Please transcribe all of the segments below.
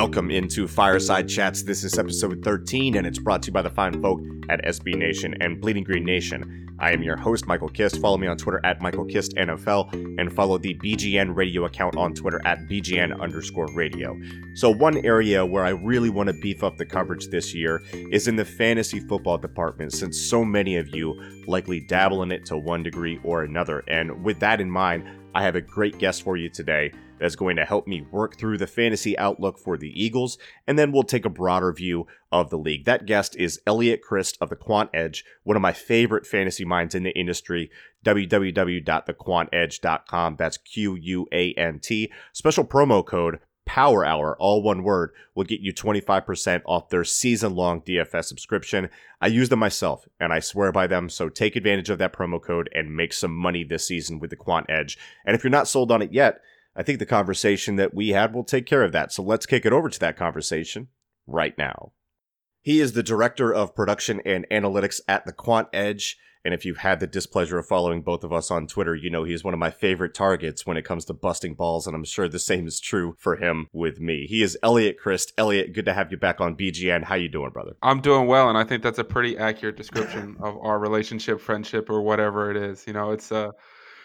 Welcome into Fireside Chats. This is episode 13, and it's brought to you by the fine folk at SB Nation and Bleeding Green Nation. I am your host, Michael Kist. Follow me on Twitter at Michael Kist NFL and follow the BGN radio account on Twitter at BGN underscore radio. So, one area where I really want to beef up the coverage this year is in the fantasy football department, since so many of you likely dabble in it to one degree or another. And with that in mind, I have a great guest for you today that's going to help me work through the fantasy outlook for the Eagles, and then we'll take a broader view of the league. That guest is Elliot Crist of the Quant Edge, one of my favorite fantasy minds in the industry. www.thequantedge.com. That's Q U A N T. Special promo code Power Hour, all one word, will get you 25% off their season long DFS subscription. I use them myself and I swear by them, so take advantage of that promo code and make some money this season with the Quant Edge. And if you're not sold on it yet, I think the conversation that we had will take care of that. So let's kick it over to that conversation right now. He is the director of production and analytics at the Quant Edge. And if you've had the displeasure of following both of us on Twitter, you know he's one of my favorite targets when it comes to busting balls, and I'm sure the same is true for him with me. He is Elliot Crist. Elliot, good to have you back on BGN. How you doing, brother? I'm doing well, and I think that's a pretty accurate description of our relationship, friendship, or whatever it is. You know, it's uh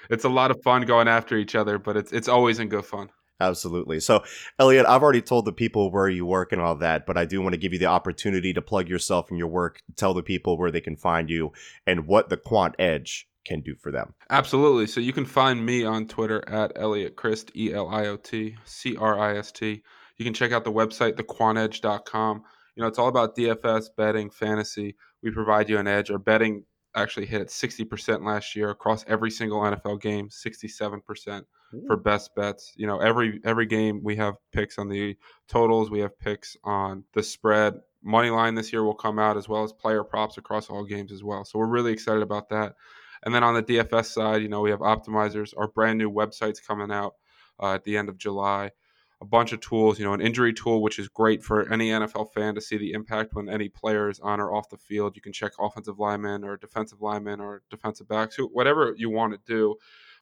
it's a lot of fun going after each other, but it's it's always in good fun. Absolutely. So, Elliot, I've already told the people where you work and all that, but I do want to give you the opportunity to plug yourself and your work, tell the people where they can find you and what the Quant Edge can do for them. Absolutely. So you can find me on Twitter at Elliot Crist, E L I O T C R I S T. You can check out the website, thequantedge.com. You know, it's all about DFS, betting, fantasy. We provide you an edge. Our betting actually hit 60% last year across every single NFL game, 67% for best bets. You know, every every game we have picks on the totals, we have picks on the spread. Money line this year will come out as well as player props across all games as well. So we're really excited about that. And then on the DFS side, you know, we have optimizers. Our brand new website's coming out uh, at the end of July a bunch of tools, you know, an injury tool, which is great for any NFL fan to see the impact when any player is on or off the field. You can check offensive linemen or defensive linemen or defensive backs, whatever you want to do.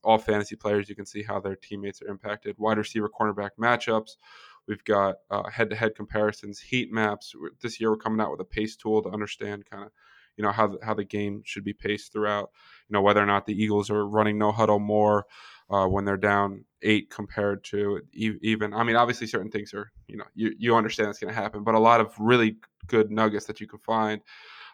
All fantasy players, you can see how their teammates are impacted. Wide receiver, cornerback matchups. We've got head to head comparisons, heat maps. This year, we're coming out with a pace tool to understand kind of you know how the, how the game should be paced throughout. You know whether or not the Eagles are running no huddle more uh, when they're down eight compared to even. I mean, obviously, certain things are you know you you understand it's going to happen, but a lot of really good nuggets that you can find.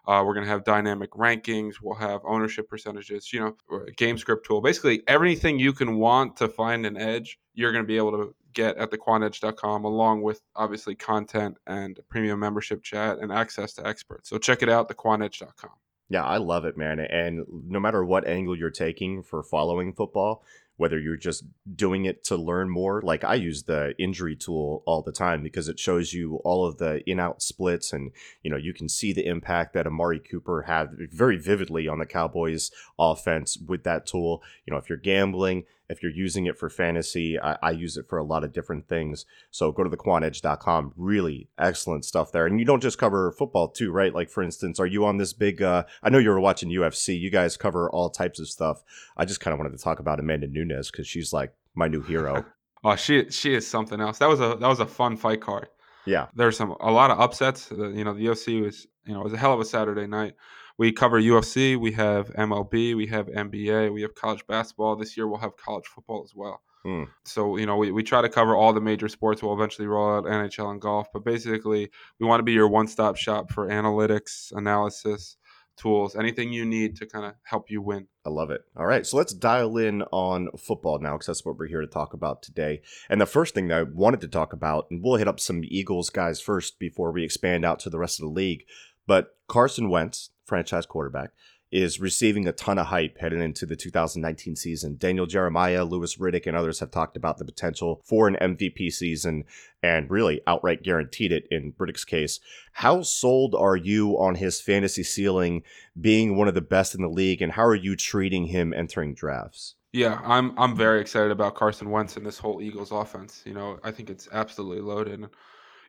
Uh, we're going to have dynamic rankings. We'll have ownership percentages. You know, game script tool. Basically, everything you can want to find an edge, you're going to be able to get at thequantedge.com, along with obviously content and premium membership chat and access to experts. So check it out, thequantedge.com. Yeah, I love it, man. And no matter what angle you're taking for following football, whether you're just doing it to learn more. Like I use the injury tool all the time because it shows you all of the in out splits and you know you can see the impact that Amari Cooper had very vividly on the Cowboys offense with that tool. You know, if you're gambling, if you're using it for fantasy, I, I, use it for a lot of different things. So go to thequantedge.com. Really excellent stuff there. And you don't just cover football too, right? Like for instance, are you on this big uh I know you were watching UFC. You guys cover all types of stuff. I just kind of wanted to talk about Amanda Nunes because she's like my new hero. oh, she she is something else. That was a that was a fun fight card. Yeah. There's some a lot of upsets. You know, the UFC was you know, it was a hell of a Saturday night we cover UFC, we have MLB, we have NBA, we have college basketball. This year we'll have college football as well. Mm. So, you know, we, we try to cover all the major sports. We'll eventually roll out NHL and golf. But basically, we want to be your one stop shop for analytics, analysis, tools, anything you need to kind of help you win. I love it. All right, so let's dial in on football now because that's what we're here to talk about today. And the first thing that I wanted to talk about, and we'll hit up some Eagles guys first before we expand out to the rest of the league. But Carson Wentz, franchise quarterback, is receiving a ton of hype heading into the 2019 season. Daniel Jeremiah, Louis Riddick, and others have talked about the potential for an MVP season and really outright guaranteed it in Riddick's case. How sold are you on his fantasy ceiling being one of the best in the league, and how are you treating him entering drafts? Yeah, I'm I'm very excited about Carson Wentz and this whole Eagles offense. You know, I think it's absolutely loaded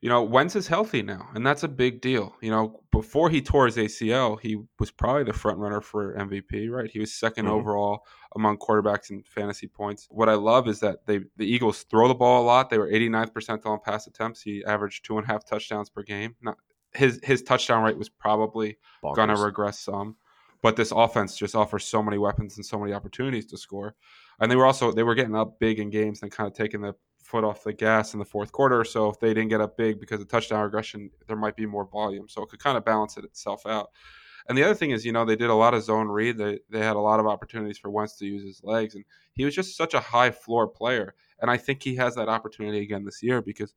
you know, Wentz is healthy now, and that's a big deal. You know, before he tore his ACL, he was probably the front runner for MVP, right? He was 2nd mm-hmm. overall among quarterbacks in fantasy points. What I love is that they the Eagles throw the ball a lot. They were 89th percentile on pass attempts. He averaged two and a half touchdowns per game. Not, his his touchdown rate was probably going to regress some, but this offense just offers so many weapons and so many opportunities to score. And they were also they were getting up big in games and kind of taking the foot off the gas in the fourth quarter. So if they didn't get up big because of touchdown regression, there might be more volume. So it could kind of balance it itself out. And the other thing is, you know, they did a lot of zone read. They they had a lot of opportunities for Wentz to use his legs, and he was just such a high floor player. And I think he has that opportunity again this year because,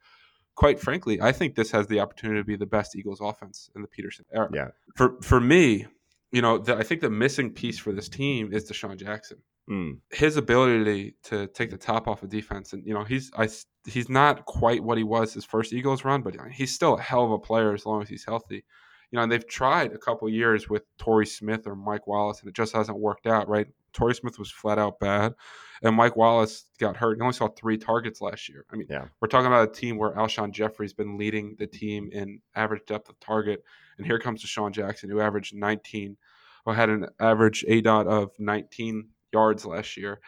quite frankly, I think this has the opportunity to be the best Eagles offense in the Pederson era. Yeah. For for me, you know, the, I think the missing piece for this team is DeSean Jackson. Mm. His ability to take the top off of defense, and you know, he's I he's not quite what he was his first Eagles run, but he's still a hell of a player as long as he's healthy. You know, and they've tried a couple years with Torrey Smith or Mike Wallace, and it just hasn't worked out. Right? Torrey Smith was flat out bad, and Mike Wallace got hurt. He only saw three targets last year. I mean, yeah. we're talking about a team where Alshon Jeffery's been leading the team in average depth of target, and here comes DeSean Jackson, who averaged 19, or had an average aDOT of 19 yards last year.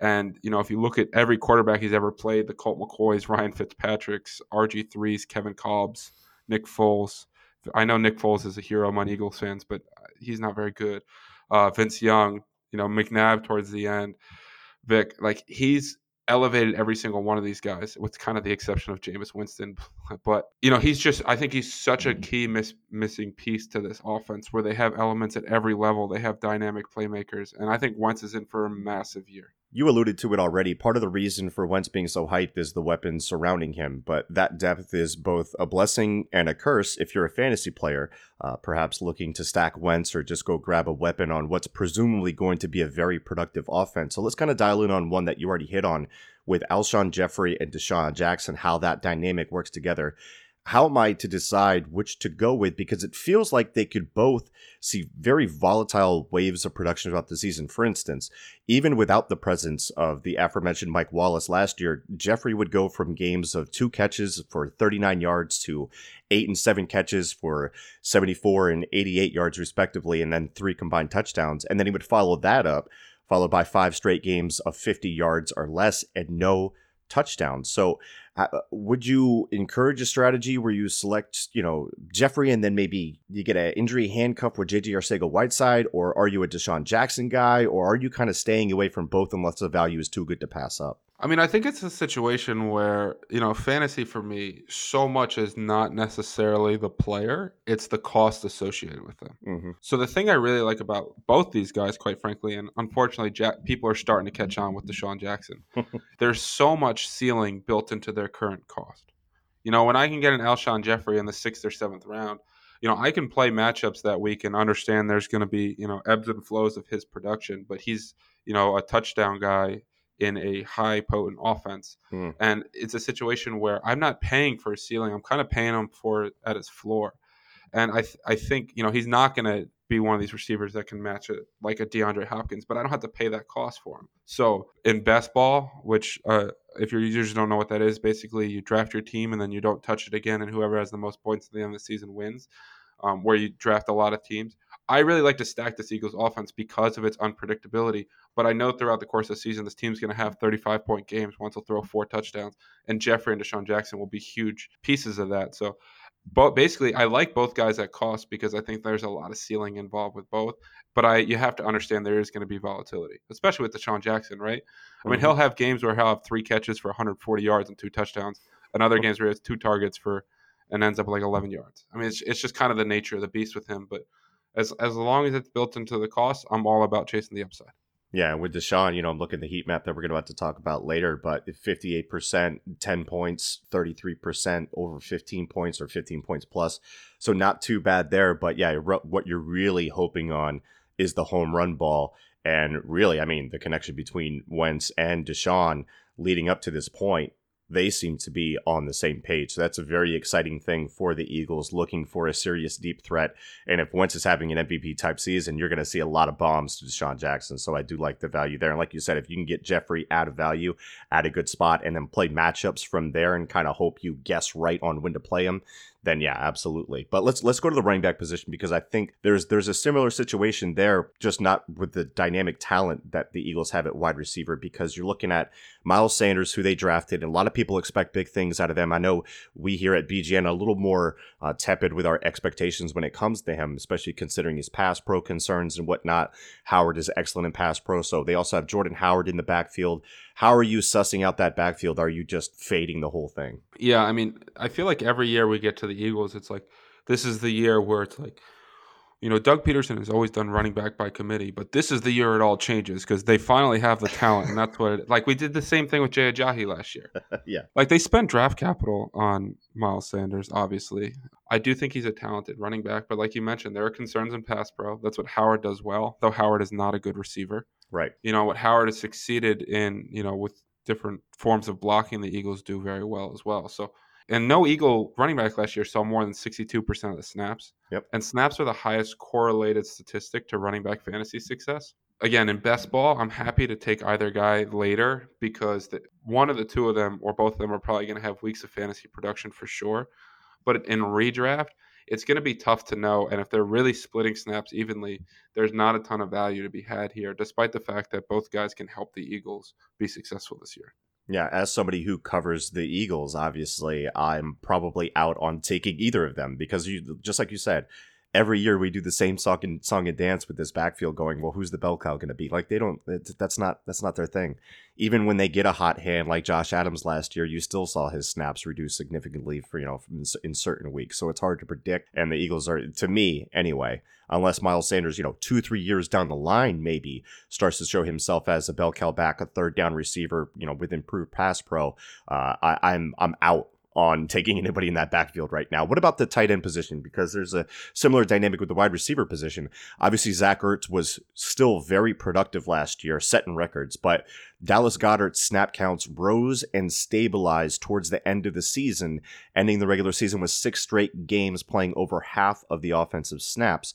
And, you know, if you look at every quarterback he's ever played, the Colt McCoys, Ryan Fitzpatrick's, RG3s, Kevin Kolb's, Nick Foles. I know Nick Foles is a hero among Eagles fans, but he's not very good. Uh, Vince Young, you know, McNabb towards the end. Vick, like he's elevated every single one of these guys, with kind of the exception of Jameis Winston. But you know, he's just I think he's such a mm-hmm. key miss, missing piece to this offense where they have elements at every level. They have dynamic playmakers, and I think Wentz is in for a massive year you alluded to it already. Part of the reason for Wentz being so hyped is the weapons surrounding him, but that depth is both a blessing and a curse if you're a fantasy player, uh, perhaps looking to stack Wentz or just go grab a weapon on what's presumably going to be a very productive offense. So let's kind of dial in on one that you already hit on with Alshon Jeffery and DeSean Jackson, how that dynamic works together how am I to decide which to go with? Because it feels like they could both see very volatile waves of production throughout the season. For instance, even without the presence of the aforementioned Mike Wallace last year, Jeffery would go from games of two catches for 39 yards to eight and seven catches for 74 and 88 yards, respectively, and then three combined touchdowns. And then he would follow that up, followed by five straight games of 50 yards or less and no touchdowns. So uh, would you encourage a strategy where you select, you know, Jeffery, and then maybe you get an injury handcuff with JJ Arcega Whiteside, or are you a DeSean Jackson guy, or are you kind of staying away from both unless the value is too good to pass up? I mean, I think it's a situation where, you know, fantasy for me, so much is not necessarily the player, it's the cost associated with them. Mm-hmm. So the thing I really like about both these guys, quite frankly, and unfortunately, Jack, people are starting to catch on with DeSean Jackson, there's so much ceiling built into their current cost. You know, when I can get an Alshon Jeffrey in the sixth or seventh round, you know, I can play matchups that week and understand there's going to be, you know, ebbs and flows of his production, but he's, you know, a touchdown guy in a high potent offense. Mm. And it's a situation where I'm not paying for a ceiling. I'm kind of paying him for it at his floor. And I th- I think, you know, he's not going to be one of these receivers that can match it like a DeAndre Hopkins, but I don't have to pay that cost for him. So in best ball, which uh, if your users don't know what that is, basically you draft your team and then you don't touch it again, and whoever has the most points at the end of the season wins. Um, where you draft a lot of teams. I really like to stack this Eagles offense because of its unpredictability. But I know throughout the course of the season, this team's going to have 35 point games. Once they'll throw four touchdowns, and Jeffery and DeSean Jackson will be huge pieces of that. So, but basically, I like both guys at cost because I think there's a lot of ceiling involved with both. But I, you have to understand there is going to be volatility, especially with DeSean Jackson, right? I mean, mm-hmm. he'll have games where he'll have three catches for 140 yards and two touchdowns, and other games where he has two targets for and ends up like 11 yards. I mean, it's, it's just kind of the nature of the beast with him. But as as long as it's built into the cost, I'm all about chasing the upside. Yeah, with DeSean, you know, I'm looking at the heat map that we're going to have to talk about later, but 58%, 10 points, 33% over 15 points or 15 points plus. So not too bad there. But yeah, what you're really hoping on is the home run ball. And really, I mean, the connection between Wentz and DeSean leading up to this point they seem to be on the same page. So that's a very exciting thing for the Eagles looking for a serious deep threat. And if Wentz is having an MVP type season, you're going to see a lot of bombs to DeSean Jackson. So I do like the value there. And like you said, if you can get Jeffery out of value at a good spot and then play matchups from there and kind of hope you guess right on when to play him, then yeah, absolutely. But let's let's go to the running back position because I think there's there's a similar situation there, just not with the dynamic talent that the Eagles have at wide receiver. Because you're looking at Miles Sanders, who they drafted, and a lot of people expect big things out of them. I know we here at BGN are a little more uh, tepid with our expectations when it comes to him, especially considering his pass pro concerns and whatnot. Howard is excellent in pass pro, so they also have Jordan Howard in the backfield. How are you sussing out that backfield? Are you just fading the whole thing? Yeah, I mean, I feel like every year we get to the Eagles, it's like this is the year where it's like, you know, Doug Pederson has always done running back by committee, but this is the year it all changes because they finally have the talent, and that's what. It, like we did the same thing with Jay Ajayi last year. yeah, like they spent draft capital on Miles Sanders. Obviously, I do think he's a talented running back, but like you mentioned, there are concerns in pass pro. That's what Howard does well, though Howard is not a good receiver. Right. You know what Howard has succeeded in, you know, with different forms of blocking, the Eagles do very well as well. So, and no Eagle running back last year saw more than 62% of the snaps. Yep. And snaps are the highest correlated statistic to running back fantasy success. Again, in best ball, I'm happy to take either guy later because the, one of the two of them or both of them are probably going to have weeks of fantasy production for sure. But in redraft, it's going to be tough to know. And if they're really splitting snaps evenly, there's not a ton of value to be had here, despite the fact that both guys can help the Eagles be successful this year. Yeah, as somebody who covers the Eagles, obviously, I'm probably out on taking either of them because you, just like you said, every year we do the same song and song and dance with this backfield going well who's the bell cow going to be? Like they don't that's not that's not their thing. Even when they get a hot hand like josh adams last year you still saw his snaps reduce significantly for you know in certain weeks. So it's hard to predict and the eagles are to me anyway unless miles sanders you know two three years down the line maybe starts to show himself as a bell cow back a third down receiver you know with improved pass pro uh, I, i'm i'm out on taking anybody in that backfield right now. What about the tight end position? Because there's a similar dynamic with the wide receiver position. Obviously, Zach Ertz was still very productive last year, setting records, but Dallas Goedert's snap counts rose and stabilized towards the end of the season, ending the regular season with six straight games playing over half of the offensive snaps.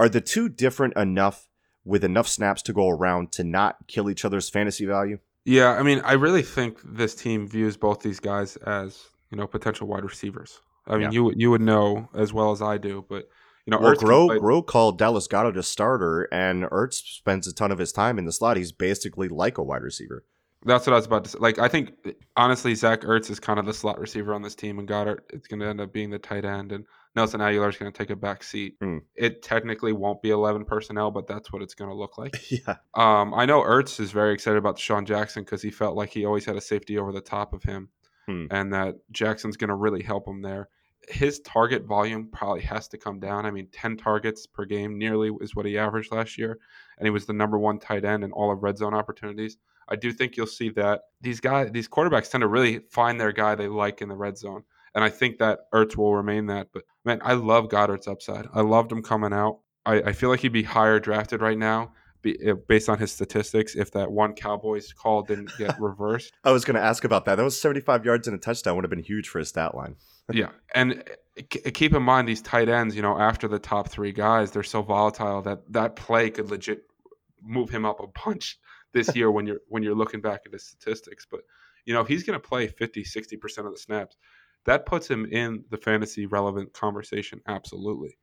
Are the two different enough with enough snaps to go around to not kill each other's fantasy value? Yeah, I mean, I really think this team views both these guys as you know, potential wide receivers. I mean, yeah. you you would know as well as I do, but you know, well, Ertz play- Groh called Dallas Goedert a starter, and Ertz spends a ton of his time in the slot. He's basically like a wide receiver. That's what I was about to say. Like, I think honestly, Zach Ertz is kind of the slot receiver on this team, and Goedert it's going to end up being the tight end, and Nelson Agholor is going to take a back seat. Mm. It technically won't be eleven personnel, but that's what it's going to look like. yeah. Um, I know Ertz is very excited about Sean Jackson because he felt like he always had a safety over the top of him hmm. and that Jackson's going to really help him there. His target volume probably has to come down. I mean, 10 targets per game nearly is what he averaged last year, and he was the number one tight end in all of red zone opportunities. I do think you'll see that these guys, these quarterbacks tend to really find their guy they like in the red zone. And I think that Ertz will remain that. But man, I love Goedert's upside. I loved him coming out. I, I feel like he'd be higher drafted right now Eh, based on his statistics if that one Cowboys call didn't get reversed. I was going to ask about that. That was 75 yards and a touchdown would have been huge for his stat line. yeah, and eh, eh, keep in mind these tight ends, you know, after the top 3 guys, they're so volatile that that play could legit move him up a bunch this year when you're when you're looking back at his statistics, but you know, he's going to play 50, 60% of the snaps. That puts him in the fantasy relevant conversation absolutely.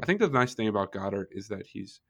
I think the nice thing about Goedert is that he's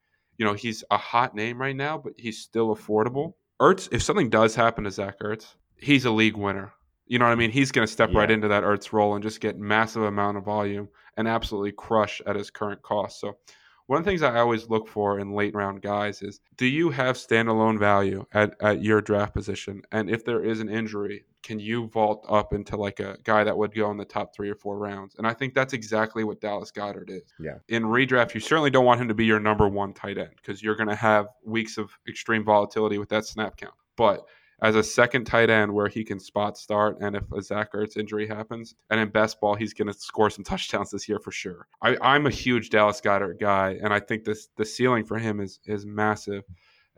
you know, he's a hot name right now, but he's still affordable. Ertz, if something does happen to Zach Ertz, he's a league winner. You know what I mean? He's going to step yeah. right into that Ertz role and just get massive amount of volume and absolutely crush at his current cost. So one of the things I always look for in late round guys is do you have standalone value at, at your draft position? And if there is an injury, can you vault up into like a guy that would go in the top three or four rounds? And I think that's exactly what Dallas Goedert is. Yeah. In redraft, you certainly don't want him to be your number one tight end because you're going to have weeks of extreme volatility with that snap count. But as a second tight end where he can spot start, and if a Zach Ertz injury happens, and in best ball he's going to score some touchdowns this year for sure. I, am a huge Dallas Goedert guy, and I think this the ceiling for him is is massive.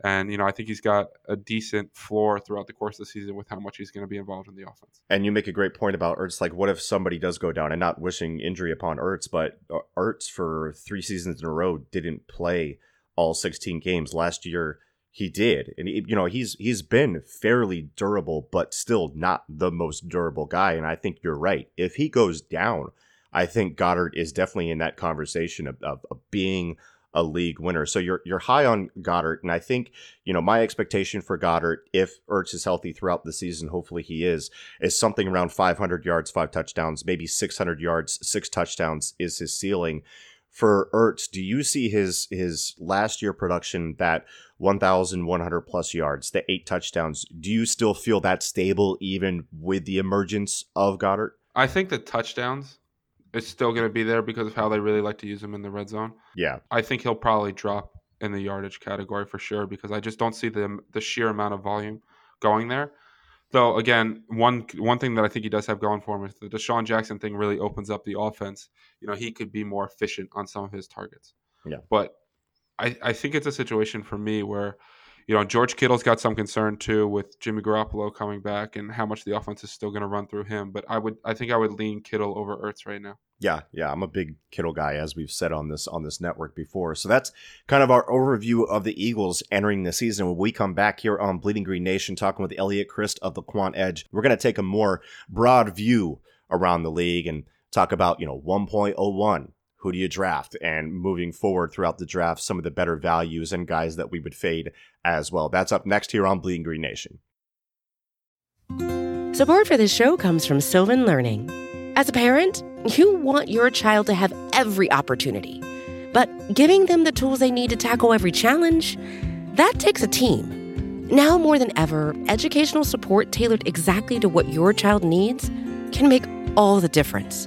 And you know, I think he's got a decent floor throughout the course of the season with how much he's going to be involved in the offense. And you make a great point about Ertz. Like, what if somebody does go down? And not wishing injury upon Ertz, but uh, Ertz for three seasons in a row didn't play all 16 games last year he did and you know he's he's been fairly durable but still not the most durable guy and i think you're right if he goes down i think Goedert is definitely in that conversation of, of, of being a league winner so you're you're high on Goedert, and i think you know my expectation for Goedert, if ertz is healthy throughout the season hopefully he is is something around 500 yards five touchdowns maybe 600 yards six touchdowns is his ceiling for Ertz, do you see his his last year production that 1,100 plus yards, the eight touchdowns? Do you still feel that stable even with the emergence of Goedert? I think the touchdowns is still going to be there because of how they really like to use him in the red zone. Yeah, I think he'll probably drop in the yardage category for sure because I just don't see the the sheer amount of volume going there. Though again, one one thing that I think he does have going for him is the DeSean Jackson thing really opens up the offense. You know, he could be more efficient on some of his targets. Yeah. But I, I think it's a situation for me where, you know, George Kittle's got some concern too with Jimmy Garoppolo coming back and how much the offense is still going to run through him. But I would I think I would lean Kittle over Ertz right now. Yeah, yeah, I'm a big Kittle guy, as we've said on this on this network before. So that's kind of our overview of the Eagles entering the season. When we come back here on Bleeding Green Nation, talking with Elliot Crist of the Quant Edge, we're going to take a more broad view around the league and talk about you know 1.01. Who do you draft? And moving forward throughout the draft, some of the better values and guys that we would fade as well. That's up next here on Bleeding Green Nation. Support for this show comes from Sylvan Learning. As a parent, you want your child to have every opportunity, but giving them the tools they need to tackle every challenge, that takes a team. Now more than ever, educational support tailored exactly to what your child needs can make all the difference.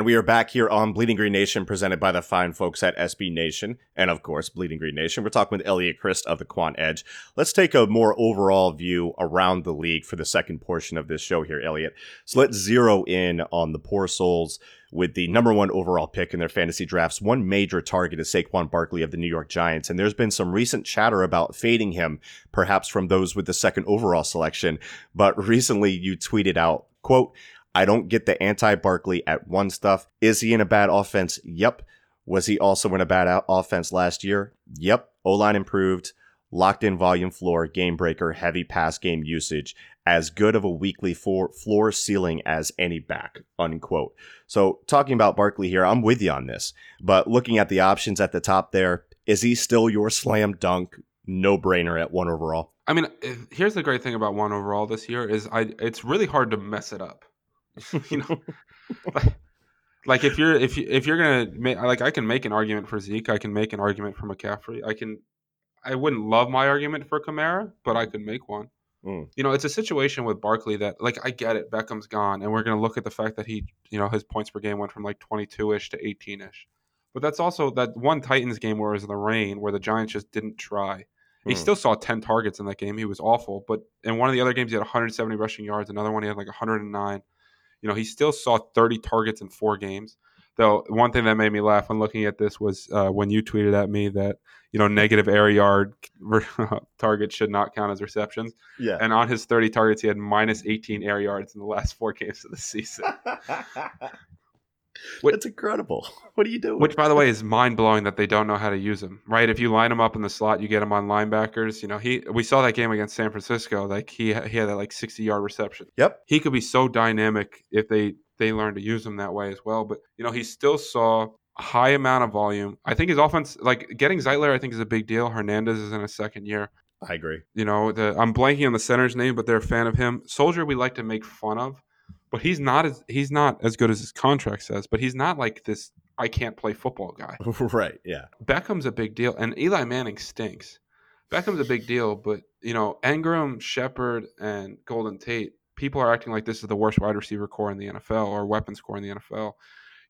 And we are back here on Bleeding Green Nation, presented by the fine folks at SB Nation. And of course, Bleeding Green Nation. We're talking with Elliot Crist of the Quant Edge. Let's take a more overall view around the league for the second portion of this show here, Elliot. So let's zero in on the poor souls with the number one overall pick in their fantasy drafts. One major target is Saquon Barkley of the New York Giants, and there's been some recent chatter about fading him, perhaps from those with the second overall selection. But recently you tweeted out, quote, I don't get the anti Barkley at one stuff. Is he in a bad offense? Yep. Was he also in a bad offense last year? Yep. O line improved, locked in volume floor, game breaker, heavy pass game usage, as good of a weekly floor, floor ceiling as any back, unquote. So, talking about Barkley here, I'm with you on this. But looking at the options at the top there, is he still your slam dunk no brainer at one overall? I mean, eh, here's the great thing about one overall this year is I it's really hard to mess it up. you know, like, like, if you're if you if you're gonna make like I can make an argument for Zeke, I can make an argument for McCaffrey. I can, I wouldn't love my argument for Kamara, but I could make one. Mm. You know, it's a situation with Barkley that like I get it, Beckham's gone, and we're gonna look at the fact that he, you know, his points per game went from like 22 ish to 18 ish. But that's also that one Titans game where it was in the rain, where the Giants just didn't try, He Hmm. still saw 10 targets in that game. He was awful. But in one of the other games, he had 170 rushing yards. Another one, he had like 109. You know, he still saw 30 targets in four games. Though one thing that made me laugh when looking at this was uh, when you tweeted at me that you know negative air yard targets should not count as receptions. Yeah. And on his 30 targets, he had minus 18 air yards in the last four games of the season. What- That's incredible. What are you doing? Which, by the way, is mind blowing that they don't know how to use him. Right? If you line him up in the slot, you get him on linebackers. You know, he we saw that game against San Francisco. Like he he had that like sixty yard reception. Yep. He could be so dynamic if they they learn to use him that way as well. But you know, he still saw a high amount of volume. I think his offense, like getting Zeitler, I think is a big deal. Hernandez is in his second year. I agree. You know, the I'm blanking on the center's name, but they're a fan of him. Solder, we like to make fun of, but he's not as he's not as good as his contract says. But he's not like this. I can't play football guy. right. Yeah. Beckham's a big deal, and Eli Manning stinks. Beckham's a big deal, but you know Engram, Shepard, and Golden Tate. People are acting like this is the worst wide receiver corps in the NFL or weapons corps in the NFL.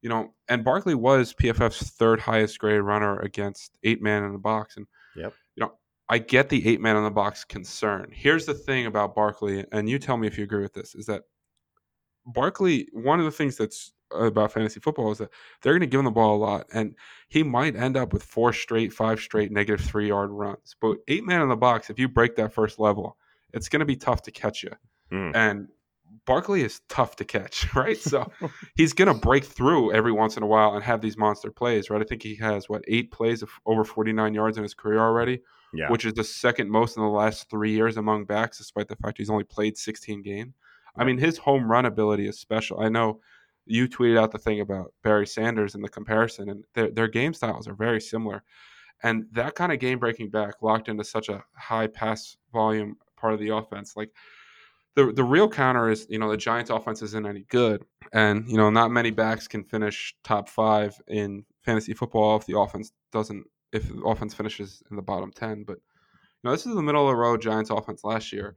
You know, and Barkley was PFF's third highest grade runner against eight man in the box, and Yep. you know I get the eight man in the box concern. Here's the thing about Barkley, and you tell me if you agree with this: is that Barkley, one of the things that's about fantasy football is that they're going to give him the ball a lot, and he might end up with four straight, five straight negative three yard runs. But eight man in the box, if you break that first level, it's going to be tough to catch you. Mm. And Barkley is tough to catch, right? So he's going to break through every once in a while and have these monster plays, right? I think he has what eight plays of over 49 yards in his career already, Yeah. which is the second most in the last three years among backs, despite the fact he's only played 16 games. I mean, his home run ability is special. I know you tweeted out the thing about Barry Sanders and the comparison, and their, their game styles are very similar. And that kind of game breaking back locked into such a high pass volume part of the offense. Like the the real counter is, you know, the Giants offense isn't any good. And, you know, not many backs can finish top five in fantasy football if the offense doesn't if the offense finishes in the bottom ten. But you know, this is the middle of the road Giants offense last year.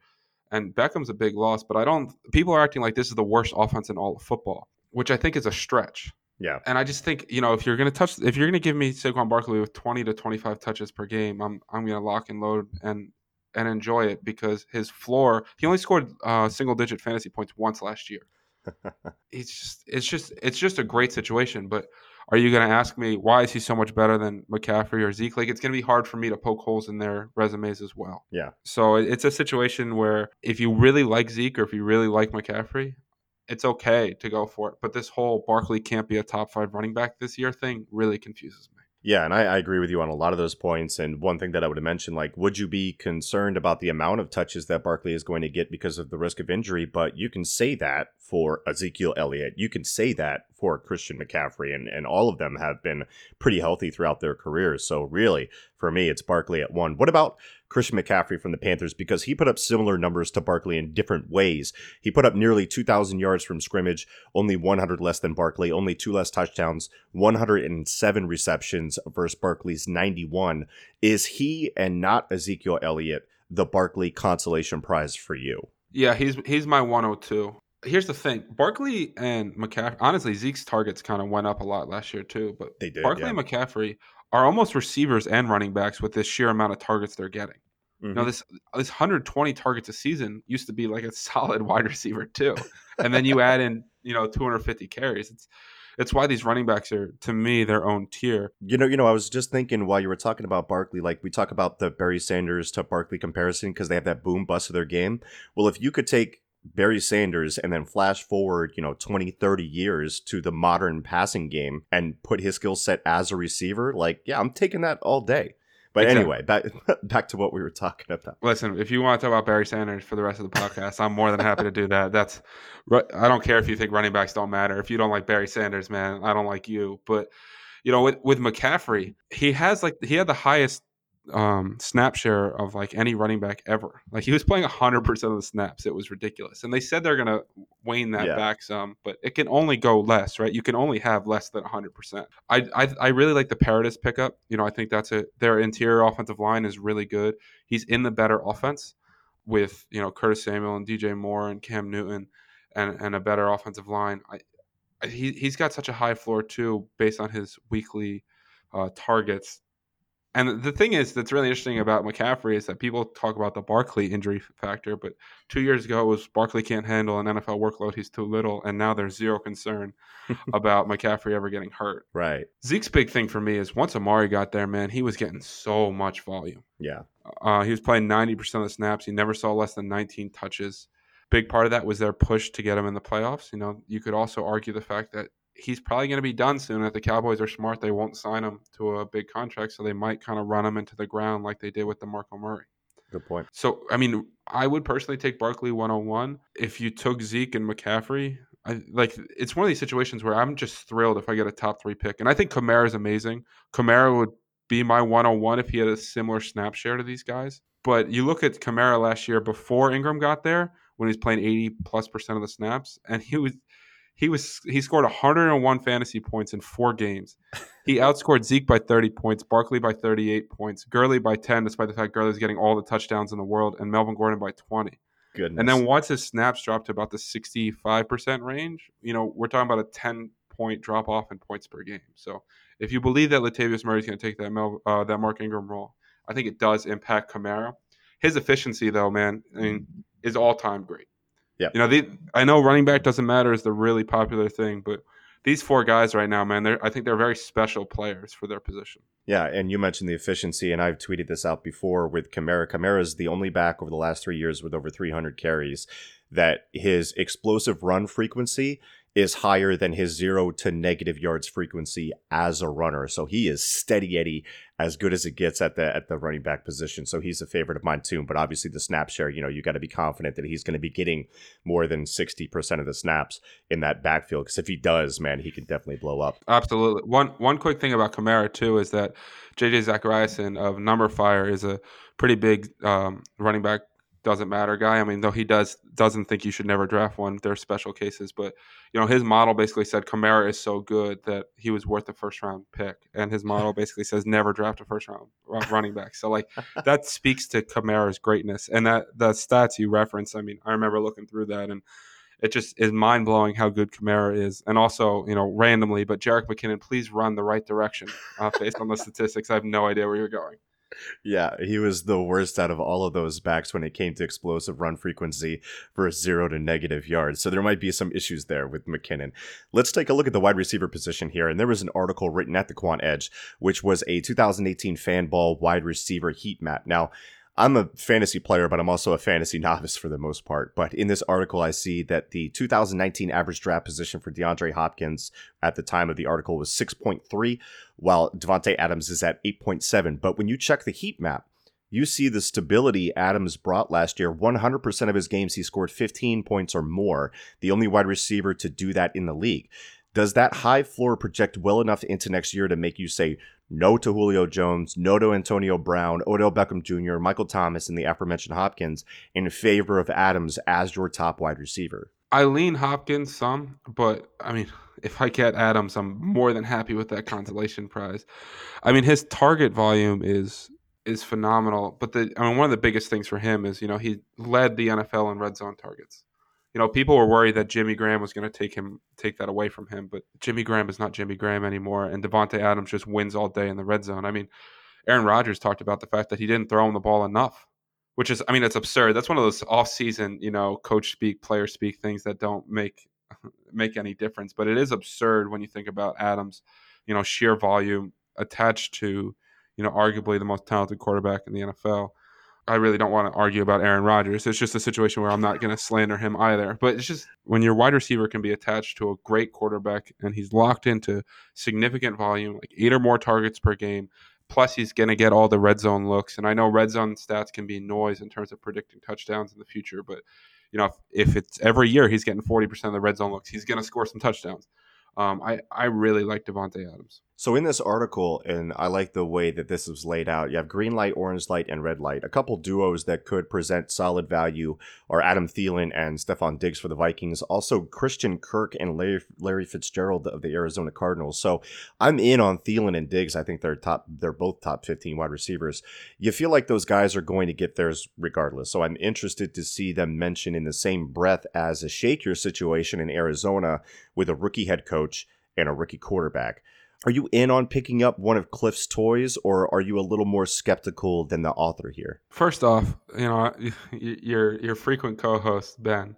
And Beckham's a big loss, but I don't people are acting like this is the worst offense in all of football, which I think is a stretch. Yeah. And I just think, you know, if you're going to touch, if you're going to give me Saquon Barkley with 20 to 25 touches per game, I'm I'm going to lock and load and and enjoy it because his floor, he only scored uh, single digit fantasy points once last year. it's just, it's just, it's just a great situation. But are you going to ask me why is he so much better than McCaffrey or Zeke? Like, it's going to be hard for me to poke holes in their resumes as well. Yeah. So it's a situation where if you really like Zeke or if you really like McCaffrey, it's okay to go for it. But this whole Barkley can't be a top five running back this year thing really confuses me. Yeah, and I, I agree with you on a lot of those points. And one thing that I would have mentioned, like, would you be concerned about the amount of touches that Barkley is going to get because of the risk of injury? But you can say that for Ezekiel Elliott. You can say that for Christian McCaffrey, and, and all of them have been pretty healthy throughout their careers. So really, for me, it's Barkley at one. What about Christian McCaffrey from the Panthers? Because he put up similar numbers to Barkley in different ways. He put up nearly 2,000 yards from scrimmage, only 100 less than Barkley, only two less touchdowns, 107 receptions versus Barkley's 91. Is he and not Ezekiel Elliott the Barkley consolation prize for you? Yeah, he's he's my 102. Here's the thing: Barkley and McCaffrey. Honestly, Zeke's targets kind of went up a lot last year too. But They did. Barkley yeah. and McCaffrey are almost receivers and running backs with this sheer amount of targets they're getting. You know, Mhm. this this 120 targets a season used to be like a solid wide receiver too, and then you add in you know 250 carries. It's it's why these running backs are to me their own tier. You know, you know, I was just thinking while you were talking about Barkley, like we talk about the Barry Sanders to Barkley comparison because they have that boom bust of their game. Well, if you could take Barry Sanders and then flash forward, you know, 20, 30 years to the modern passing game and put his skill set as a receiver, like, yeah, I'm taking that all day. But Exactly. anyway, back back to what we were talking about. Listen, if you want to talk about Barry Sanders for the rest of the podcast, I'm more than happy to do that. That's I don't care if you think running backs don't matter. If you don't like Barry Sanders, man, I don't like you. But you know, with with McCaffrey, he has like he had the highest um snap share of like any running back ever. Like he was playing 100% of the snaps. It was ridiculous. And they said they're going to wane that Yeah. back some, but it can only go less, right? You can only have less than 100%. I I, I really like the Paradis pickup. You know, I think that's a their interior offensive line is really good. He's in the better offense with, you know, Curtis Samuel and DJ Moore and Cam Newton and and a better offensive line. I, I he he's got such a high floor too based on his weekly uh, targets And the thing is that's really interesting about McCaffrey is that people talk about the Barkley injury factor, but two years ago it was Barkley can't handle an NFL workload, he's too little, and now there's zero concern about McCaffrey ever getting hurt. Right. Zeke's big thing for me is once Amari got there, man, he was getting so much volume. Yeah. Uh, he was playing 90% of the snaps. He never saw less than 19 touches. Big part of that was their push to get him in the playoffs. You know, you could also argue the fact that he's probably going to be done soon. If the Cowboys are smart, they won't sign him to a big contract, so they might kind of run him into the ground like they did with DeMarco Murray. Good point. So, I mean, I would personally take Barkley 101. If you took Zeke and McCaffrey, I like it's one of these situations where I'm just thrilled if I get a top three pick. And I think Kamara is amazing. Kamara would be my 101 if he had a similar snap share to these guys. But you look at Kamara last year before Ingram got there, when he was playing 80 plus percent of the snaps, and he was he was he scored 101 fantasy points in four games. He outscored Zeke by 30 points, Barkley by 38 points, Gurley by 10, despite the fact Gurley's getting all the touchdowns in the world, and Melvin Gordon by 20. Goodness. And then once his snaps dropped to about the 65% range, you know, we're talking about a 10 point drop off in points per game. So if you believe that Latavius Murray is going to take that Mel, uh, that Mark Ingram role, I think it does impact Kamara. His efficiency, though, man, I mean, is all time great. Yeah. You know, the, I know running back doesn't matter is the really popular thing, but these four guys right now, man, they're I think they're very special players for their position. Yeah, and you mentioned the efficiency, and I've tweeted this out before with Kamara. Kamara is the only back over the last three years with over 300 carries that his explosive run frequency is higher than his zero to negative yards frequency as a runner. So he is steady Eddie, as good as it gets at the at the running back position. So he's a favorite of mine too. But obviously the snap share, you know, you got to be confident that he's going to be getting more than sixty percent of the snaps in that backfield. Because if he does, man, he can definitely blow up. Absolutely. One one quick thing about Kamara too is that JJ Zachariason of numberFire is a pretty big um, running back doesn't matter guy. I mean, though he does doesn't think you should never draft one. There's special cases, but you know his model basically said Kamara is so good that he was worth the first round pick, and his model basically says never draft a first round running back. So like that speaks to Kamara's greatness, and that the stats you reference. I mean, I remember looking through that, and it just is mind blowing how good Kamara is, and also you know randomly, but Jerick McKinnon, please run the right direction uh, based on the statistics. I have no idea where you're going. Yeah, he was the worst out of all of those backs when it came to explosive run frequency for zero to negative yards. So there might be some issues there with McKinnon. Let's take a look at the wide receiver position here. And there was an article written at the Quant Edge, which was a 2018 Fanball wide receiver heat map. Now, I'm a fantasy player, but I'm also a fantasy novice for the most part. But in this article, I see that the 2019 average draft position for DeAndre Hopkins at the time of the article was 6.3, while Davante Adams is at 8.7. But when you check the heat map, you see the stability Adams brought last year. 100% of his games, he scored 15 points or more, the only wide receiver to do that in the league. Does that high floor project well enough into next year to make you say no to Julio Jones, no to Antonio Brown, Odell Beckham Jr., Michael Thomas, and the aforementioned Hopkins in favor of Adams as your top wide receiver? I lean Hopkins some, but I mean, if I get Adams, I'm more than happy with that consolation prize. I mean, his target volume is is phenomenal, but the I mean, one of the biggest things for him is you know he led the NFL in red zone targets you know, people were worried that Jimmy Graham was going to take him, take that away from him. But Jimmy Graham is not Jimmy Graham anymore, and Davante Adams just wins all day in the red zone. I mean, Aaron Rodgers talked about the fact that he didn't throw him the ball enough, which is, I mean, it's absurd. That's one of those off-season, you know, coach speak, player speak things that don't make make any difference. But it is absurd when you think about Adams, you know, sheer volume attached to, you know, arguably the most talented quarterback in the NFL. I really don't want to argue about Aaron Rodgers. It's just a situation where I'm not going to slander him either. But it's just when your wide receiver can be attached to a great quarterback and he's locked into significant volume, like eight or more targets per game, plus he's going to get all the red zone looks. And I know red zone stats can be noise in terms of predicting touchdowns in the future, but you know, if, if it's every year he's getting 40% of the red zone looks, he's going to score some touchdowns. Um, I, I really like Davante Adams. So in this article, and I like the way that this was laid out, you have green light, orange light, and red light. A couple duos that could present solid value are Adam Thielen and Stefon Diggs for the Vikings. Also Christian Kirk and Larry, Larry Fitzgerald of the Arizona Cardinals. So I'm in on Thielen and Diggs. I think they're top. They're both top 15 wide receivers. You feel like those guys are going to get theirs regardless. So I'm interested to see them mentioned in the same breath as a shake your situation in Arizona with a rookie head coach and a rookie quarterback. Are you in on picking up one of Kliff's toys, or are you a little more skeptical than the author here? First off, you know your your frequent co-host Ben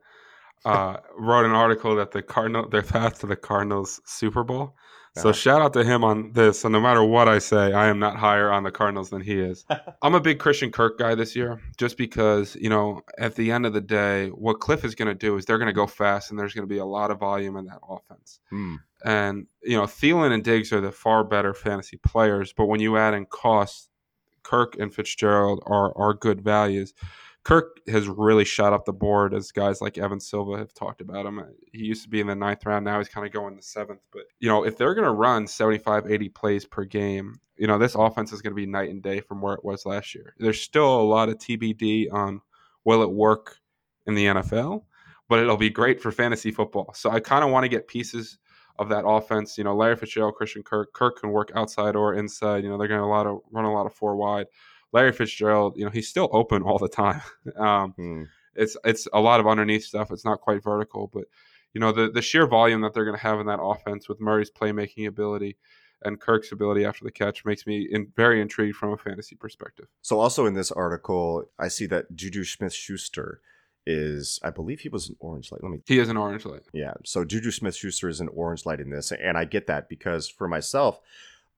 uh, wrote an article that the Cardinal their path to the Cardinals Super Bowl. So shout out to him on this. So no matter what I say, I am not higher on the Cardinals than he is. I'm a big Christian Kirk guy this year, just because you know at the end of the day, what Kliff is going to do is they're going to go fast, and there's going to be a lot of volume in that offense. Hmm. And you know Thielen and Diggs are the far better fantasy players, but when you add in costs, Kirk and Fitzgerald are are good values. Kirk has really shot up the board as guys like Evan Silva have talked about him. He used to be in the ninth round. Now he's kind of going the seventh. But, you know, if they're going to run 75, 80 plays per game, you know, this offense is going to be night and day from where it was last year. There's still a lot of TBD on will it work in the NFL, but it'll be great for fantasy football. So I kind of want to get pieces of that offense. You know, Larry Fitzgerald, Christian Kirk. Kirk can work outside or inside. You know, they're going to a lot of run a lot of four wide. Larry Fitzgerald, you know, he's still open all the time. Um, Hmm. it's it's a lot of underneath stuff. It's not quite vertical, but you know the the sheer volume that they're going to have in that offense with Murray's playmaking ability and Kirk's ability after the catch makes me in, very intrigued from a fantasy perspective. So, also in this article, I see that Juju Smith Schuster is, I believe he was an orange light. Let me, He is an orange light. yeah. So, Juju Smith Schuster is an orange light in this. And I get that because for myself,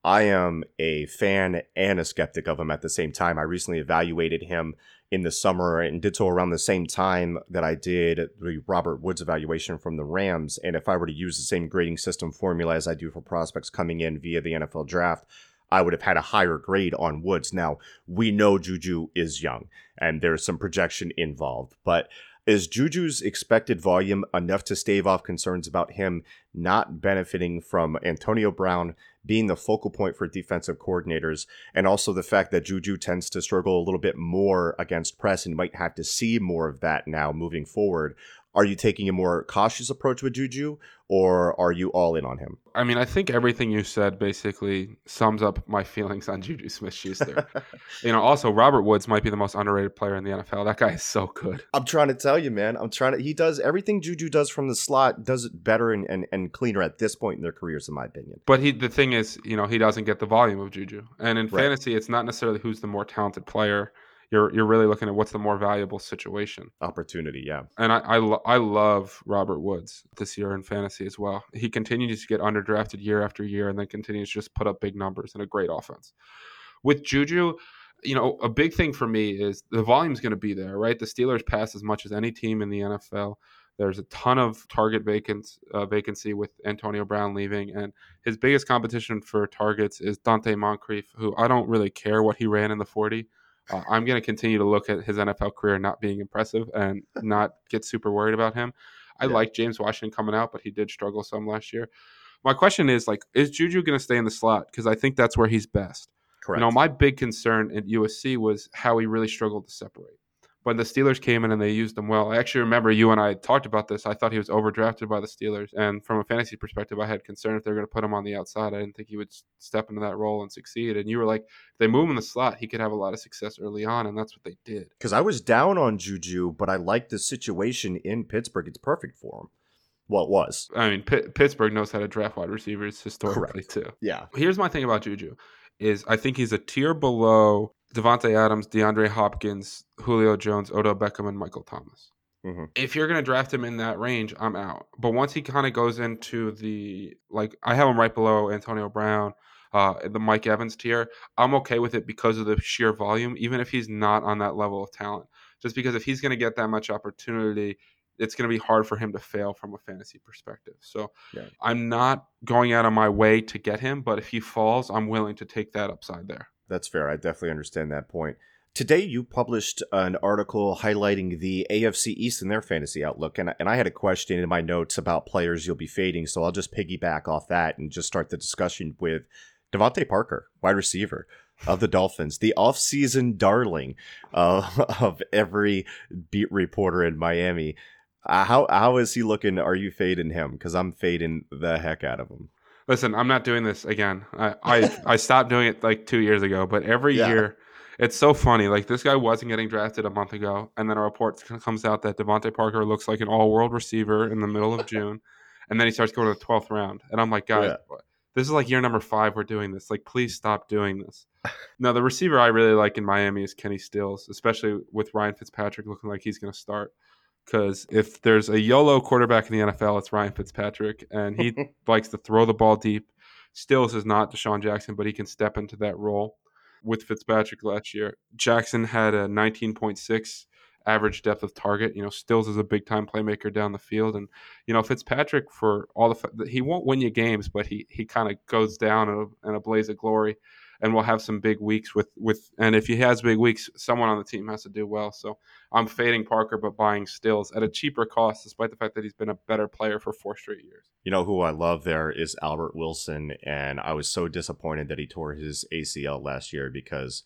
I am a fan and a skeptic of him at the same time. I recently evaluated him in the summer and did so around the same time that I did the Robert Woods evaluation from the Rams. And if I were to use the same grading system formula as I do for prospects coming in via the NFL draft, I would have had a higher grade on Woods. Now, we know Juju is young and there's some projection involved, but is Juju's expected volume enough to stave off concerns about him not benefiting from Antonio Brown being the focal point for defensive coordinators, and also the fact that Juju tends to struggle a little bit more against press and might have to see more of that now moving forward? Are you taking a more cautious approach with Juju, or are you all in on him? I mean, I think everything you said basically sums up my feelings on Juju Smith Schuster. you know, also Robert Woods might be the most underrated player in the NFL. That guy is so good. I'm trying to tell you, man. I'm trying to. He does everything Juju does from the slot, does it better and, and, and cleaner at this point in their careers, in my opinion. But he, the thing is, you know, he doesn't get the volume of Juju. And in Right. fantasy, it's not necessarily who's the more talented player. You're you're really looking at what's the more valuable situation. Opportunity, yeah. And I I, lo- I love Robert Woods this year in fantasy as well. He continues to get underdrafted year after year, and then continues to just put up big numbers and a great offense. With Juju, you know, a big thing for me is the volume's going to be there, right? The Steelers pass as much as any team in the NFL. There's a ton of target vacants, uh, vacancy with Antonio Brown leaving, and his biggest competition for targets is Donte Moncrief, who I don't really care what he ran in the 40. Uh, I'm going to continue to look at his NFL career not being impressive and not get super worried about him. I Yeah. like James Washington coming out, but he did struggle some last year. My question is like, is Juju going to stay in the slot? Because I think that's where he's best. Correct. You know, my big concern at USC was how he really struggled to separate. When the Steelers came in and they used him well, I actually remember you and I talked about this. I thought he was overdrafted by the Steelers, and from a fantasy perspective, I had concern if they were going to put him on the outside. I didn't think he would step into that role and succeed. And you were like, if they move him in the slot, he could have a lot of success early on, and that's what they did. Because I was down on Juju, but I like the situation in Pittsburgh. It's perfect for him. Well, it was. I mean, Pitt, Pittsburgh knows how to draft wide receivers historically Correct. too. Yeah. Here's my thing about Juju is I think he's a tier below Davante Adams, DeAndre Hopkins, Julio Jones, Odell Beckham, and Michael Thomas. Mhm. If you're gonna draft him in that range, I'm out. But once he kind of goes into the like, I have him right below Antonio Brown, uh, the Mike Evans tier. I'm okay with it because of the sheer volume, even if he's not on that level of talent. Just because if he's gonna get that much opportunity, it's going to be hard for him to fail from a fantasy perspective. So Yeah. I'm not going out of my way to get him, but if he falls, I'm willing to take that upside there. That's fair. I definitely understand that point. Today, you published an article highlighting the AFC East and their fantasy outlook. And, and I had a question in my notes about players you'll be fading. So I'll just piggyback off that and just start the discussion with DeVante Parker, wide receiver of the Dolphins, the offseason darling uh, of every beat reporter in Miami. Uh, how how is he looking? Are you fading him? Because I'm fading the heck out of him. Listen, I'm not doing this again. I I, I stopped doing it like two years ago, but every Yeah. year. It's so funny. Like this guy wasn't getting drafted a month ago, and then a report comes out that DeVante Parker looks like an all-world receiver in the middle of June, and then he starts going to the twelfth round, and I'm like, guys, Yeah. This is like year number five. We're doing this. Like, please stop doing this. now, the receiver I really like in Miami is Kenny Stills, especially with Ryan Fitzpatrick looking like he's going to start. Because if there's a YOLO quarterback in the NFL, it's Ryan Fitzpatrick, and he likes to throw the ball deep. Stills is not DeSean Jackson, but he can step into that role with Fitzpatrick last year. Jackson had a 19.6 average depth of target. You know, Stills is a big time playmaker down the field, and you know Fitzpatrick for all the he won't win you games, but he he kind of goes down in a, in a blaze of glory and will have some big weeks with with and if he has big weeks, someone on the team has to do well. So I'm fading Parker but buying Stills at a cheaper cost, despite the fact that he's been a better player for four straight years. You know who I love there is Albert Wilson, and I was so disappointed that he tore his ACL last year because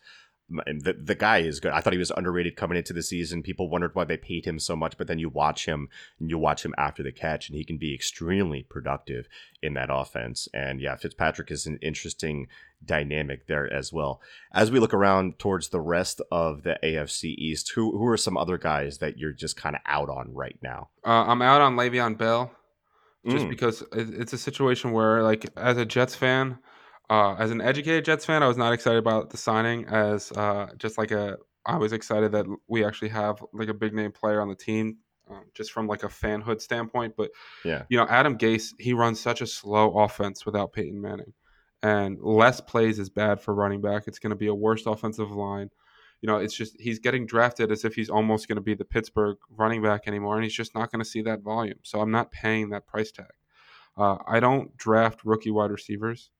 the, the guy is good. I thought he was underrated coming into the season. People wondered why they paid him so much, but then you watch him and you watch him after the catch, and he can be extremely productive in that offense. And yeah, Fitzpatrick is an interesting dynamic there as well. As we look around towards the rest of the AFC East, who who are some other guys that you're just kind of out on right now? Uh, I'm out on Le'Veon Bell, just mm. because it's a situation where, like, as a Jets fan uh, as an educated Jets fan, I was not excited about the signing. As uh, just like a, I was excited that we actually have like a big name player on the team, um, just from like a fanhood standpoint. But yeah, you know, Adam Gase, he runs such a slow offense without Peyton Manning, and less plays is bad for running back. It's going to be a worse offensive line. You know, it's just he's getting drafted as if he's almost going to be the Pittsburgh running back anymore, and he's just not going to see that volume. So I'm not paying that price tag. Uh, I don't draft rookie wide receivers.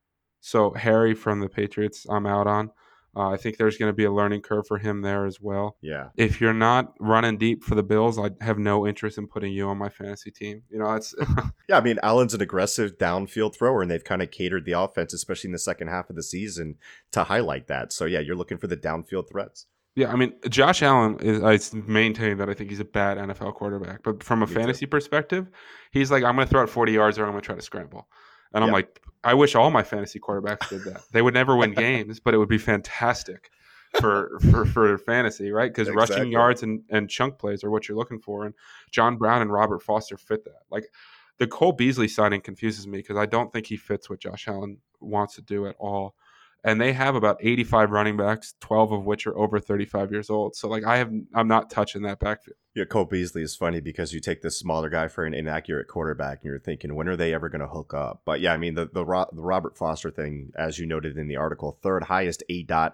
So Harry from the Patriots, I'm out on. Uh, I think there's going to be a learning curve for him there as well. Yeah. If you're not running deep for the Bills, I have no interest in putting you on my fantasy team. You know, it's yeah. I mean, Allen's an aggressive downfield thrower, and they've kind of catered the offense, especially in the second half of the season, to highlight that. So yeah, you're looking for the downfield threats. Yeah, I mean, Josh Allen is. I maintain that I think he's a bad NFL quarterback, but from a Me fantasy too. perspective, he's like, I'm going to throw it 40 yards or I'm going to try to scramble. And I'm like, I wish all my fantasy quarterbacks did that. They would never win games, but it would be fantastic for for, for fantasy, right? Because exactly. rushing yards and, and chunk plays are what you're looking for. And John Brown and Robert Foster fit that. Like the Cole Beasley signing confuses me because I don't think he fits what Josh Allen wants to do at all and they have about 85 running backs, 12 of which are over 35 years old. So like I have I'm not touching that backfield. Yeah, Cole Beasley is funny because you take this smaller guy for an inaccurate quarterback and you're thinking when are they ever going to hook up? But yeah, I mean the the, the Robert Foster thing as you noted in the article, third highest aDOT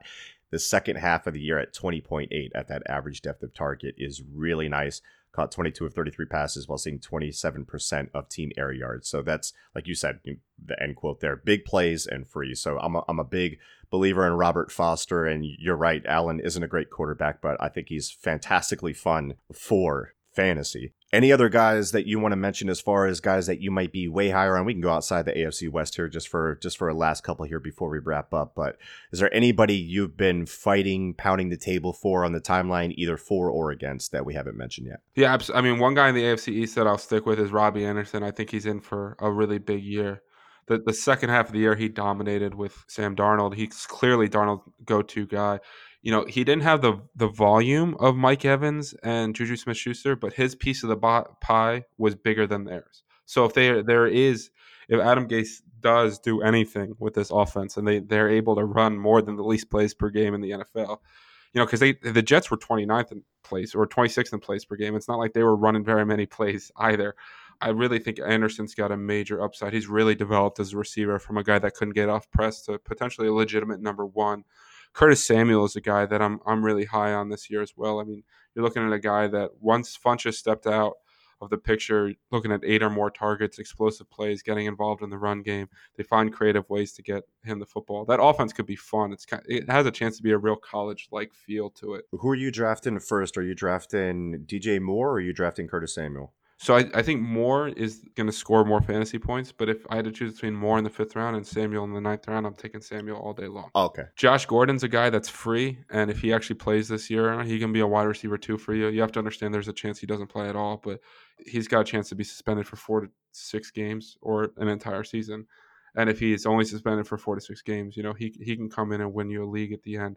the second half of the year at 20.8 at that average depth of target is really nice caught 22 of 33 passes while seeing 27% of team air yards. So that's, like you said, the end quote there big plays and free. So I'm a, I'm a big believer in Robert Foster. And you're right, Allen isn't a great quarterback, but I think he's fantastically fun for fantasy. Any other guys that you want to mention as far as guys that you might be way higher on? We can go outside the AFC West here just for just for a last couple here before we wrap up. But is there anybody you've been fighting, pounding the table for on the timeline, either for or against, that we haven't mentioned yet? Yeah, I mean, one guy in the AFC East that I'll stick with is Robbie Anderson. I think he's in for a really big year. The, the second half of the year, he dominated with Sam Darnold. He's clearly Darnold's go-to guy you know, he didn't have the the volume of Mike Evans and Juju Smith Schuster, but his piece of the pie was bigger than theirs. So if there there is if Adam Gase does do anything with this offense and they they're able to run more than the least plays per game in the NFL, you know, because they the Jets were 29th in place or 26th in place per game. It's not like they were running very many plays either. I really think Anderson's got a major upside. He's really developed as a receiver from a guy that couldn't get off press to potentially a legitimate number one. Curtis Samuel is a guy that I'm I'm really high on this year as well. I mean, you're looking at a guy that once Funchess stepped out of the picture, looking at eight or more targets, explosive plays, getting involved in the run game. They find creative ways to get him the football. That offense could be fun. It's kind, it has a chance to be a real college like feel to it. Who are you drafting first? Are you drafting DJ Moore or are you drafting Curtis Samuel? So I, I think Moore is going to score more fantasy points, but if I had to choose between Moore in the fifth round and Samuel in the ninth round, I'm taking Samuel all day long. Oh, okay. Josh Gordon's a guy that's free, and if he actually plays this year, he can be a wide receiver too for you. You have to understand there's a chance he doesn't play at all, but he's got a chance to be suspended for four to six games or an entire season. And if he's only suspended for four to six games, you know he he can come in and win you a league at the end.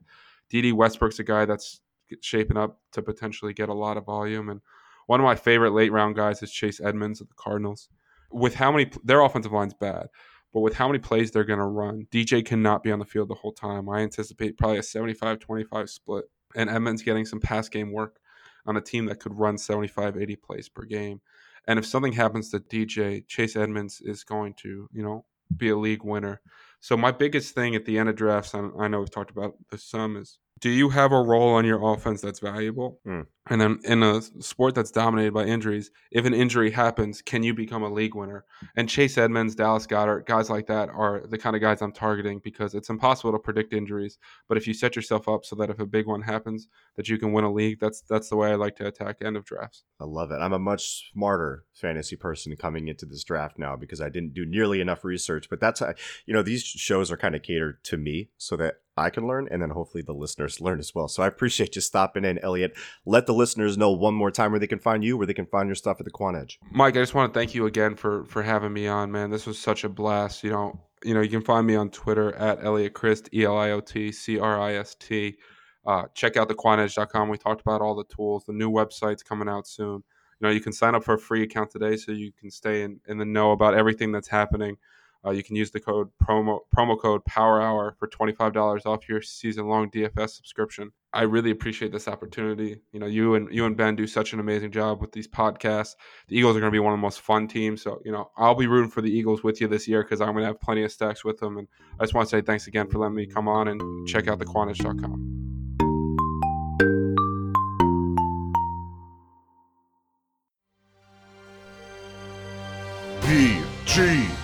Dede Westbrook's a guy that's shaping up to potentially get a lot of volume and one of my favorite late round guys is Chase Edmonds of the Cardinals. With how many their offensive line's bad, But with how many plays they're going to run, DJ cannot be on the field the whole time. I anticipate probably a 75 25 split. And Edmonds getting some pass game work on a team that could run 75, 80 plays per game. And if something happens to DJ, Chase Edmonds is going to, you know, be a league winner. So my biggest thing at the end of drafts, and I know we've talked about this some, is do you have a role on your offense that's valuable? Mm. And then in a sport that's dominated by injuries, if an injury happens, can you become a league winner? And Chase Edmonds, Dallas Goedert, guys like that are the kind of guys I'm targeting because it's impossible to predict injuries. But if you set yourself up so that if a big one happens, that you can win a league, that's that's the way I like to attack end of drafts. I love it. I'm a much smarter fantasy person coming into this draft now because I didn't do nearly enough research. But that's you know these shows are kind of catered to me so that I can learn, and then hopefully the listeners learn as well. So I appreciate you stopping in, Elliot. Let the listeners know one more time where they can find you, where they can find your stuff at the Quant Edge. Mike, I just want to thank you again for for having me on, man. This was such a blast. You know, you know, you can find me on Twitter at Elliot Crist, E L I O T C R I S T. Uh, check out the quantedge.com. We talked about all the tools. The new website's coming out soon. You know, you can sign up for a free account today so you can stay in, in the know about everything that's happening. Uh, you can use the code promo promo code Power Hour for twenty five dollars off your season long DFS subscription. I really appreciate this opportunity. You know, you and you and Ben do such an amazing job with these podcasts. The Eagles are going to be one of the most fun teams. So you know, I'll be rooting for the Eagles with you this year because I'm going to have plenty of stacks with them. And I just want to say thanks again for letting me come on and check out the QuantEdge.com.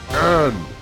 BGN